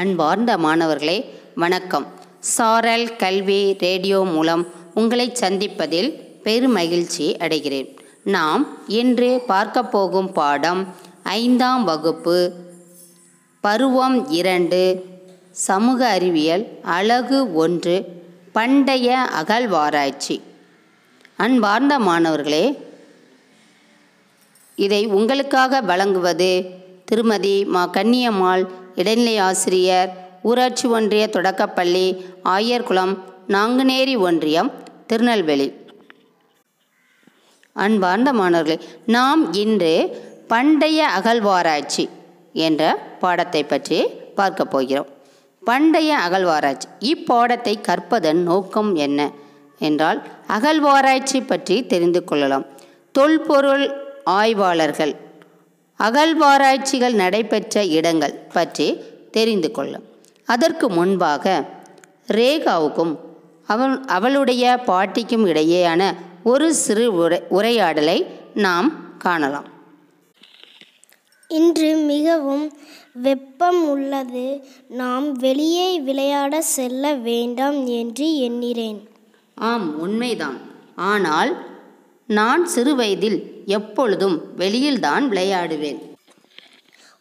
அன்பார்ந்த மாணவர்களே வணக்கம். சாரல் கல்வி ரேடியோ மூலம் உங்களை சந்திப்பதில் பெருமகிழ்ச்சி அடைகிறேன். நாம் இன்று பார்க்க போகும் பாடம் ஐந்தாம் வகுப்பு பருவம் இரண்டு சமூக அறிவியல் அழகு ஒன்று பண்டைய அகழ்வாராய்ச்சி. அன்பார்ந்த மாணவர்களே இதை உங்களுக்காக வழங்குவது திருமதி மா கன்னியம்மாள் இடைநிலை ஆசிரியர் ஊராட்சி ஒன்றிய தொடக்கப்பள்ளி ஆயர்குளம் நாங்குநேரி ஒன்றியம் திருநெல்வேலி. அன்பார்ந்த மாணவர்களே நாம் இன்று பண்டைய அகழ்வாராய்ச்சி என்ற பாடத்தை பற்றி பார்க்க போகிறோம். பண்டைய அகழ்வாராய்ச்சி இப்பாடத்தை கற்பதன் நோக்கம் என்ன என்றால் அகழ்வாராய்ச்சி பற்றி தெரிந்து கொள்ளலாம். தொல்பொருள் ஆய்வாளர்கள் அகழ்வாராய்ச்சிகள் நடைபெற்ற இடங்கள் பற்றி தெரிந்து கொள்ளும் அதற்கு முன்பாக ரேகாவுக்கும் அவள் அவளுடைய பாட்டிக்கும் இடையேயான ஒரு சிறு உரை உரையாடலை நாம் காணலாம். இன்று மிகவும் வெப்பம் உள்ளது. நாம் வெளியே விளையாட செல்ல வேண்டாம் என்று எண்ணிறேன். ஆம் உண்மைதான். ஆனால் நான் சிறுவயதில் எப்பொழுதும் வெளியில்தான் விளையாடுவேன்.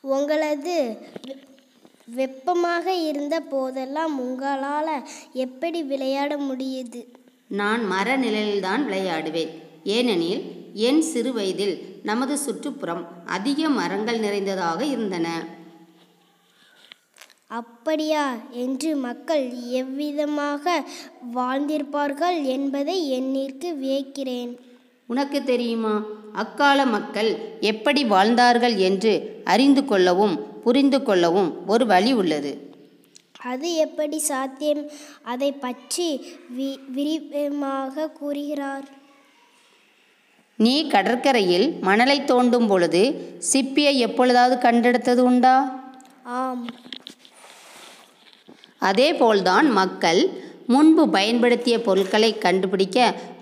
உங்களது வெப்பமாக இருந்த போதெல்லாம் உங்களால் எப்படி விளையாட முடியுது? நான் மர நிழலில்தான் விளையாடுவேன். ஏனெனில் என் சிறுவயதில் நமது சுற்றுப்புறம் அதிக மரங்கள் நிறைந்ததாக இருந்தன. அப்படியா? என்று மக்கள் எவ்விதமாக வாழ்ந்திருப்பார்கள் என்பதை எண்ணிற்கு வியக்கிறேன். உனக்கு தெரியுமா? அக்கால மக்கள் எப்படி வாழ்ந்தார்கள் என்று அறிந்து கொள்ளவும் புரிந்து கொள்ளவும் ஒரு வழி உள்ளது. அது எப்படி சாத்தியம்? அதை பற்றி வி விரிவாக கூறுகிறார். நீ கடற்கரையில் மணலை தோண்டும் பொழுது சிப்பியை எப்பொழுதாவது கண்டெடுத்தது உண்டா? ஆம். அதேபோல்தான் மக்கள் முன்பு பயன்படுத்திய பொருட்களை கண்டுபிடிக்க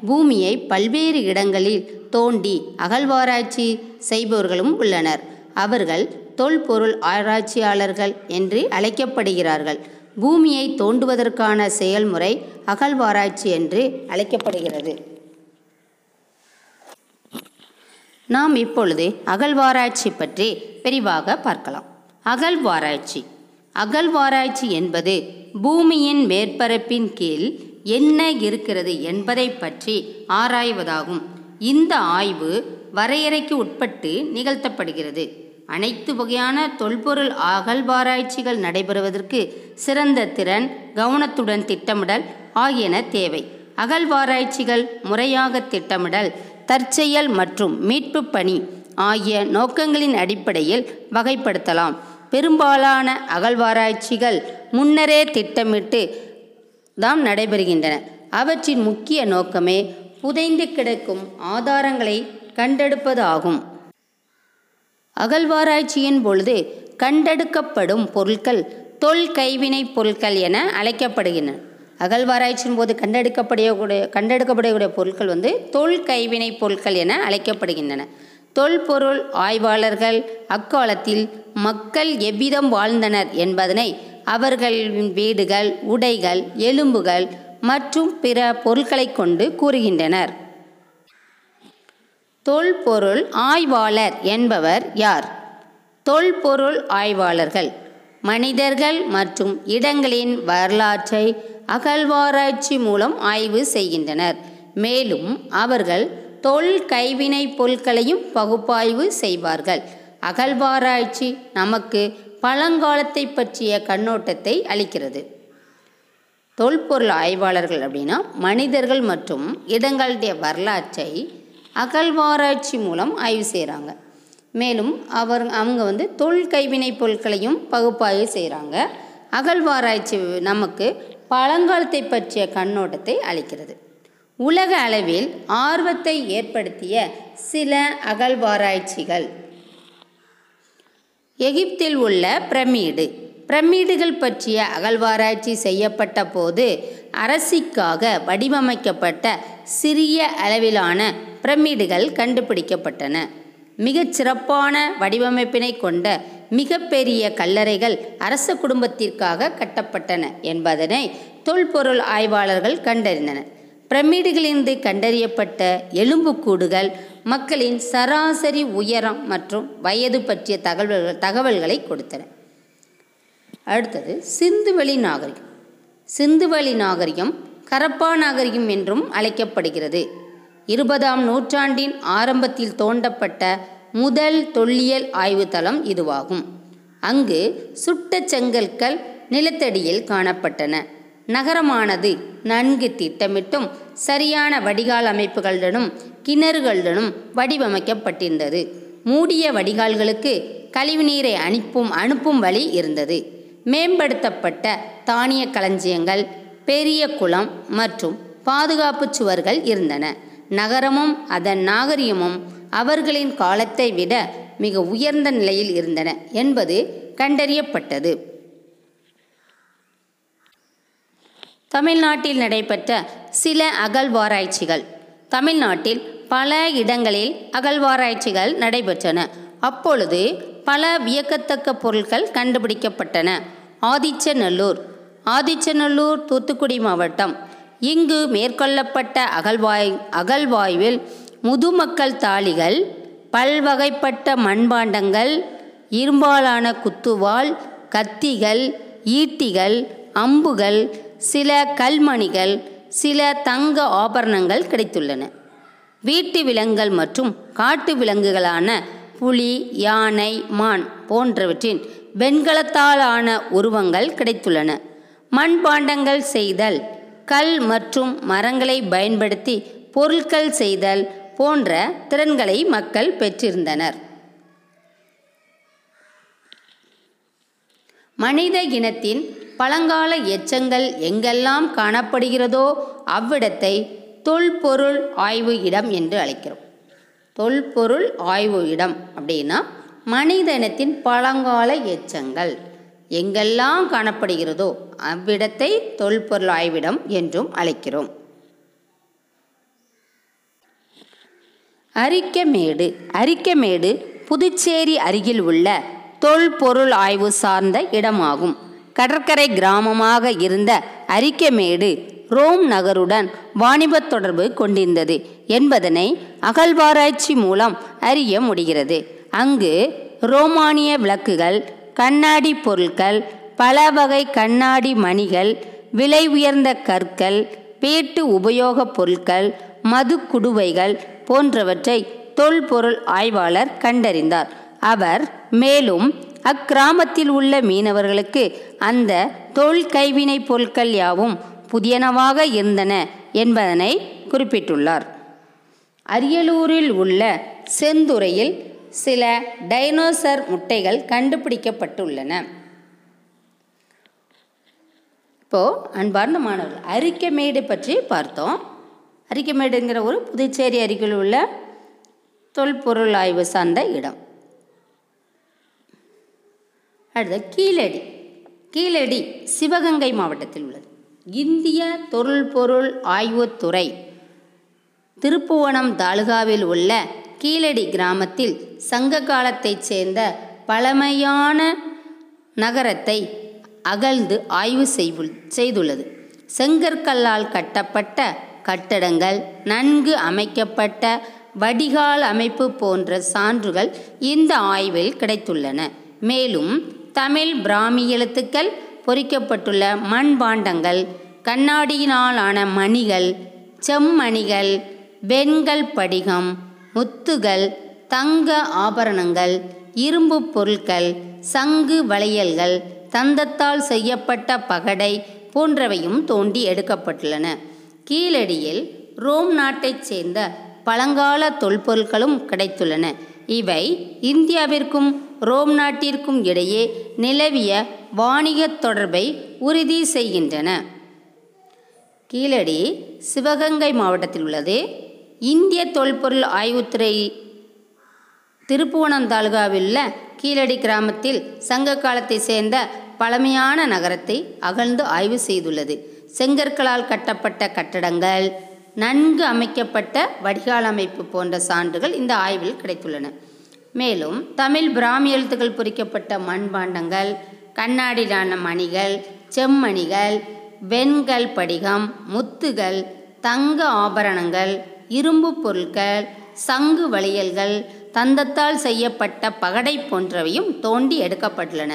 பூமியை பல்வேறு இடங்களில் தோண்டி அகழ்வாராய்ச்சி செய்பவர்களும் உள்ளனர். அவர்கள் தொல்பொருள் ஆராய்ச்சியாளர்கள் என்று அழைக்கப்படுகிறார்கள். பூமியை தோண்டுவதற்கான செயல்முறை அகழ்வாராய்ச்சி என்று அழைக்கப்படுகிறது. நாம் இப்பொழுது அகழ்வாராய்ச்சி பற்றி விரிவாக பார்க்கலாம். அகழ்வாராய்ச்சி. அகழ்வாராய்ச்சி என்பது பூமியின் மேற்பரப்பின் கீழ் என்ன இருக்கிறது என்பதை பற்றி ஆராய்வதாகும். இந்த ஆய்வு வரையறைக்கு உட்பட்டு நிகழ்த்தப்படுகிறது. அனைத்து வகையான தொல்பொருள் அகழ்வாராய்ச்சிகள் நடைபெறுவதற்கு சிறந்த திறன் கவனத்துடன் திட்டமிடல் ஆகியன தேவை. அகழ்வாராய்ச்சிகள் முறையாக திட்டமிடல் தற்செயல் மற்றும் மீட்பு பணி ஆகிய நோக்கங்களின் அடிப்படையில் வகைப்படுத்தலாம். பெரும்பாலான அகழ்வாராய்ச்சிகள் முன்னரே திட்டமிட்டு தாம் நடைபெறுகின்றன. அவற்றின் முக்கிய நோக்கமே புதைந்து கிடக்கும் ஆதாரங்களை கண்டெடுப்பது ஆகும் அகழ்வாராய்ச்சியின் பொழுது கண்டெடுக்கப்படும் பொருட்கள் தொல் கைவினை பொருட்கள் என அழைக்கப்படுகின்றன. அகழ்வாராய்ச்சியின் போது கண்டெடுக்கப்படக்கூடிய கண்டெடுக்கப்படக்கூடிய பொருட்கள் வந்து தொல் கைவினை பொருட்கள் என அழைக்கப்படுகின்றன. தொல்பொருள் ஆய்வாளர்கள் அக்காலத்தில் மக்கள் எவ்விதம் வாழ்ந்தனர் என்பதனை அவர்களின் வீடுகள் உடைகள் எலும்புகள் மற்றும் பிற பொருட்களை கொண்டு கூறுகின்றனர். தொல்பொருள் ஆய்வாளர் என்பவர் யார்? தொல்பொருள் ஆய்வாளர்கள் மனிதர்கள் மற்றும் இடங்களின் வரலாற்றை அகழ்வாராய்ச்சி மூலம் ஆய்வு செய்கின்றனர். மேலும் அவர்கள் தொல் கைவினை பொருட்களையும் பகுப்பாய்வு செய்வார்கள். அகழ்வாராய்ச்சி நமக்கு பழங்காலத்தை பற்றிய கண்ணோட்டத்தை அளிக்கிறது. தொல்பொருள் ஆய்வாளர்கள் அப்படின்னா மனிதர்கள் மற்றும் இடங்களுடைய வரலாற்றை அகழ்வாராய்ச்சி மூலம் ஆய்வு செய்கிறாங்க மேலும் அவர் அவங்க வந்து தொல் கைவினை பொருட்களையும் பகுப்பாய்வு செய்கிறாங்க அகழ்வாராய்ச்சி நமக்கு பழங்காலத்தை பற்றிய கண்ணோட்டத்தை அளிக்கிறது. உலக அளவில் ஆர்வத்தை ஏற்படுத்திய சில அகழ்வாராய்ச்சிகள். எகிப்தில் உள்ள பிரமிடு. பிரமிடுகள் பற்றிய அகழ்வாராய்ச்சி செய்யப்பட்ட போது அரசிக்காக வடிவமைக்கப்பட்ட சிறிய அளவிலான பிரமிடுகள் கண்டுபிடிக்கப்பட்டன. மிகச் சிறப்பான வடிவமைப்பினை கொண்ட மிகப்பெரிய கல்லறைகள் அரச குடும்பத்திற்காக கட்டப்பட்டன என்பதனை தொல்பொருள் ஆய்வாளர்கள் கண்டறிந்தனர். பிரமிடுகளிலிருந்து கண்டறியப்பட்ட எலும்புக்கூடுகள் மக்களின் சராசரி உயரம் மற்றும் வயது பற்றிய தகவல்கள் தகவல்களை கொடுத்தன. அடுத்தது சிந்துவெளி நாகரிகம். சிந்துவெளி நாகரிகம் கரப்பா நாகரிகம் என்றும் அழைக்கப்படுகிறது. இருபதாம் நூற்றாண்டின் ஆரம்பத்தில் தோண்டப்பட்ட முதல் தொல்லியல் ஆய்வுத்தளம் இதுவாகும். அங்கு சுட்ட செங்கற்கள் நிலத்தடியில் காணப்பட்டன. நகரமானது நன்கு திட்டமிட்டும் சரியான வடிகால் அமைப்புகளுடனும் கிணறுகளுடனும் வடிவமைக்கப்பட்டிருந்தது. மூடிய வடிகால்களுக்கு கழிவுநீரை அனுப்பும் அனுப்பும் வழி இருந்தது. மேம்படுத்தப்பட்ட தானிய களஞ்சியங்கள் பெரிய குளம் மற்றும் பாதுகாப்பு சுவர்கள் இருந்தன. நகரமும் அதன் நாகரிகமும் அவர்களின் காலத்தை விட மிக உயர்ந்த நிலையில் இருந்தன என்பது கண்டறியப்பட்டது. தமிழ்நாட்டில் நடைபெற்ற சில அகழ்வாராய்ச்சிகள். தமிழ்நாட்டில் பல இடங்களில் அகழ்வாராய்ச்சிகள் நடைபெற்றன. அப்பொழுது பல வியக்கத்தக்க பொருட்கள் கண்டுபிடிக்கப்பட்டன. ஆதிச்சநல்லூர். ஆதிச்சநல்லூர் தூத்துக்குடி மாவட்டம். இங்கு மேற்கொள்ளப்பட்ட அகழ்வாய் அகழ்வாய்வில் முதுமக்கள் தாளிகள் பல்வகைப்பட்ட மண்பாண்டங்கள் இரும்பாலான குத்துவாள் கத்திகள் ஈட்டிகள் அம்புகள் சில கல்மணிகள் சில தங்க ஆபரணங்கள் கிடைத்துள்ளன. வீட்டு விலங்குகள் மற்றும் காட்டு விலங்குகளான புலி யானை மான் போன்றவற்றின் வெண்கலத்தாலான உருவங்கள் கிடைத்துள்ளன. மண்பாண்டங்கள் செய்தல் கல் மற்றும் மரங்களை பயன்படுத்தி பொருட்கள் செய்தல் போன்ற திறன்களை மக்கள் பெற்றிருந்தனர். மனித இனத்தின் பழங்கால எச்சங்கள் எங்கெல்லாம் காணப்படுகிறதோ அவ்விடத்தை தொல்பொருள் ஆய்வு இடம் என்று அழைக்கிறோம். தொல்பொருள் ஆய்வு இடம் அப்படின்னா மனிதனத்தின் பழங்கால எச்சங்கள். எங்கெல்லாம் காணப்படுகிறதோ அவ்விடத்தை தொல்பொருள் ஆய்விடம் என்றும் அழைக்கிறோம். அரிக்கமேடு. அரிக்கமேடு புதுச்சேரி அருகில் உள்ள தொல்பொருள் ஆய்வு சார்ந்த இடமாகும். கடற்கரை கிராமமாக இருந்த அரிக்கமேடு ரோம் நகருடன் வாணிபத் தொடர்பு கொண்டிருந்தது என்பதனை அகழ்வாராய்ச்சி மூலம் அறிய முடிகிறது. அங்கு ரோமானிய விளக்குகள் கண்ணாடி பொருட்கள் பல வகை கண்ணாடி மணிகள் விலை உயர்ந்த கற்கள் வீட்டு உபயோகப் பொருட்கள் மது குடுவைகள் போன்றவற்றை தொல்பொருள் ஆய்வாளர் கண்டறிந்தார். அவர் மேலும் அக்கிராமத்தில் உள்ள மீனவர்களுக்கு அந்த தொல் கைவினைப் பொருட்கள் யாவும் புதியனவாக இருந்தன என்பதனை குறிப்பிட்டுள்ளார். அரியலூரில் உள்ள செந்துறையில் சில டைனோசர் முட்டைகள் கண்டுபிடிக்கப்பட்டுள்ளன. இப்போ அன்பார்ந்த மாணவர்கள் அரிக்கமேடு பற்றி பார்த்தோம். அரிக்கமேடுங்கிற ஒரு புதுச்சேரி அருகில் உள்ள தொல்பொருள் ஆய்வு சார்ந்த இடம். அடுத்த கீழடி. கீழடி சிவகங்கை மாவட்டத்தில் உள்ளது. இந்திய தொல்பொருள் ஆய்வுத்துறை திருப்புவனம் தாலுகாவில் உள்ள கீழடி கிராமத்தில் சங்க காலத்தைச் சேர்ந்த பழமையான நகரத்தை அகழ்ந்து ஆய்வு செய்வு- செய்துள்ளது. செங்கற்கல்லால் கட்டப்பட்ட கட்டடங்கள் நன்கு அமைக்கப்பட்ட வடிகால் அமைப்பு போன்ற சான்றுகள் இந்த ஆய்வில் கிடைத்துள்ளன. மேலும் தமிழ் பிராமி எழுத்துக்கள் பொறிக்கப்பட்டுள்ள மண்பாண்டங்கள் கண்ணாடியினாலான மணிகள் செம்மணிகள் வெண்கல் படிகம் முத்துகள் தங்க ஆபரணங்கள் இரும்பு பொருட்கள் சங்கு வளையல்கள் தந்தத்தால் செய்யப்பட்ட பகடை போன்றவையும் தோண்டி எடுக்கப்பட்டுள்ளன. கீழடியில் ரோம் நாட்டைச் சேர்ந்த பழங்கால தொல்பொருட்களும் கிடைத்துள்ளன. இவை இந்தியாவிற்கும் ரோம் நாட்டிற்கும் இடையே நிலவிய வாணிகத் தொடர்பை உறுதி செய்கின்றன. கீழடி சிவகங்கை மாவட்டத்தில் உள்ளது. இந்திய தொல்பொருள் ஆய்வுத்துறை திருப்புவனம் தாலுகாவில் உள்ள கீழடி கிராமத்தில் சங்க காலத்தை சேர்ந்த பழமையான நகரத்தை அகழ்ந்து ஆய்வு செய்துள்ளது. செங்கற்களால் கட்டப்பட்ட கட்டடங்கள் நன்கு அமைக்கப்பட்ட வடிகால் அமைப்பு போன்ற சான்றுகள் இந்த ஆய்வில் கிடைத்துள்ளன. மேலும் தமிழ் பிராமி எழுத்துக்கள் பொறிக்கப்பட்ட மண்பாண்டங்கள் கண்ணாடியிலான மணிகள் செம்மணிகள் வெண்கல் படிகம் முத்துகள் தங்க ஆபரணங்கள் இரும்பு பொருட்கள் சங்கு வளையல்கள் தந்தத்தால் செய்யப்பட்ட பகடை போன்றவையும் தோண்டி எடுக்கப்பட்டுள்ளன.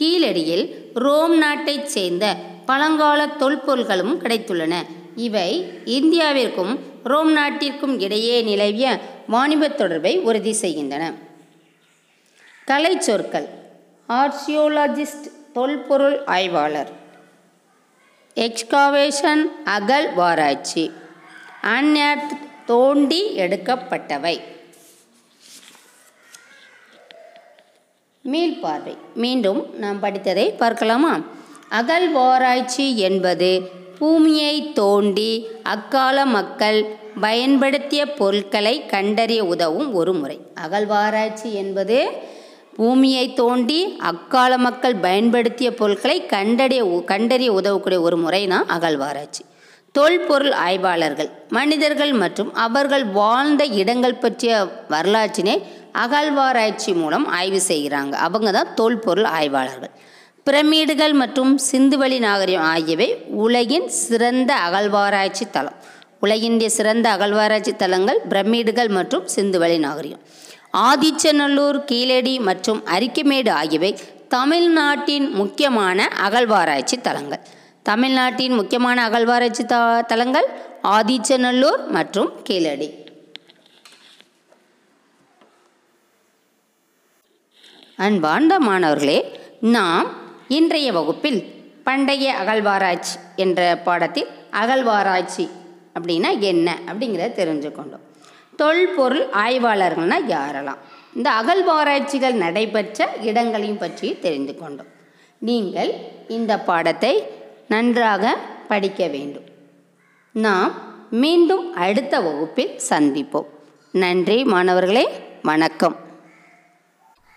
கீழடியில் ரோம் நாட்டைச் சேர்ந்த பழங்கால தொல்பொருள்களும் கிடைத்துள்ளன. இவை இந்தியாவிற்கும் ரோம் நாட்டிற்கும் இடையே நிலவிய வாணிபத் தொடர்பை உறுதி செய்கின்றன. கலை சொற்கள் ஆர்சியோலஜிஸ்ட் தொல்பொருள் ஆய்வாளர். எக்ஸ்காவேஷன் அகழ்வாராய்ச்சி அந்நேர்த் தோண்டி எடுக்கப்பட்டவை. மீள்பார்வை மீண்டும் நாம் படித்ததை பார்க்கலாமா? அகழ்வாராய்ச்சி என்பது பூமியை தோண்டி அக்கால மக்கள் பயன்படுத்திய பொருட்களை கண்டறிய உதவும் ஒரு முறை. அகழ்வாராய்ச்சி என்பது பூமியை தோண்டி அக்கால மக்கள் பயன்படுத்திய பொருட்களை கண்டறிய கண்டறிய உதவக்கூடிய ஒரு முறை தான் அகழ்வாராய்ச்சி. தொல்பொருள் ஆய்வாளர்கள் மனிதர்கள் மற்றும் அவர்கள் வாழ்ந்த இடங்கள் பற்றிய வரலாற்றினை அகழ்வாராய்ச்சி மூலம் ஆய்வு செய்கிறாங்க. அவங்க தான் தொல்பொருள் ஆய்வாளர்கள். பிரமிடுகள் மற்றும் சிந்துவெளி நாகரிகம் ஆகியவை உலகின் சிறந்த அகழ்வாராய்ச்சி தளம். உலகின் சிறந்த அகழ்வாராய்ச்சி தலங்கள் பிரமிடுகள் மற்றும் சிந்துவெளி நாகரிகம். ஆதிச்சநல்லூர் கீழடி மற்றும் அரிக்கமேடு ஆகியவை தமிழ்நாட்டின் முக்கியமான அகழ்வாராய்ச்சி தலங்கள் தமிழ்நாட்டின் முக்கியமான அகழ்வாராய்ச்சி த தலங்கள் ஆதிச்சநல்லூர் மற்றும் கீழடி. அன்பார்ந்த மாணவர்களே நாம் இன்றைய வகுப்பில் பண்டைய அகழ்வாராய்ச்சி என்ற பாடத்தில் அகழ்வாராய்ச்சி அப்படின்னா என்ன அப்படிங்கிறத தெரிஞ்சுக்கொண்டோம். தொல்பொருள் ஆய்வாளர்கள்னால் யாரெல்லாம்? இந்த அகழ்வாராய்ச்சிகள் நடைபெற்ற இடங்களையும் பற்றி தெரிந்து கொண்டோம் நீங்கள் இந்த பாடத்தை நன்றாக படிக்க வேண்டும். நாம் மீண்டும் அடுத்த வகுப்பில் சந்திப்போம். நன்றி மாணவர்களே வணக்கம்.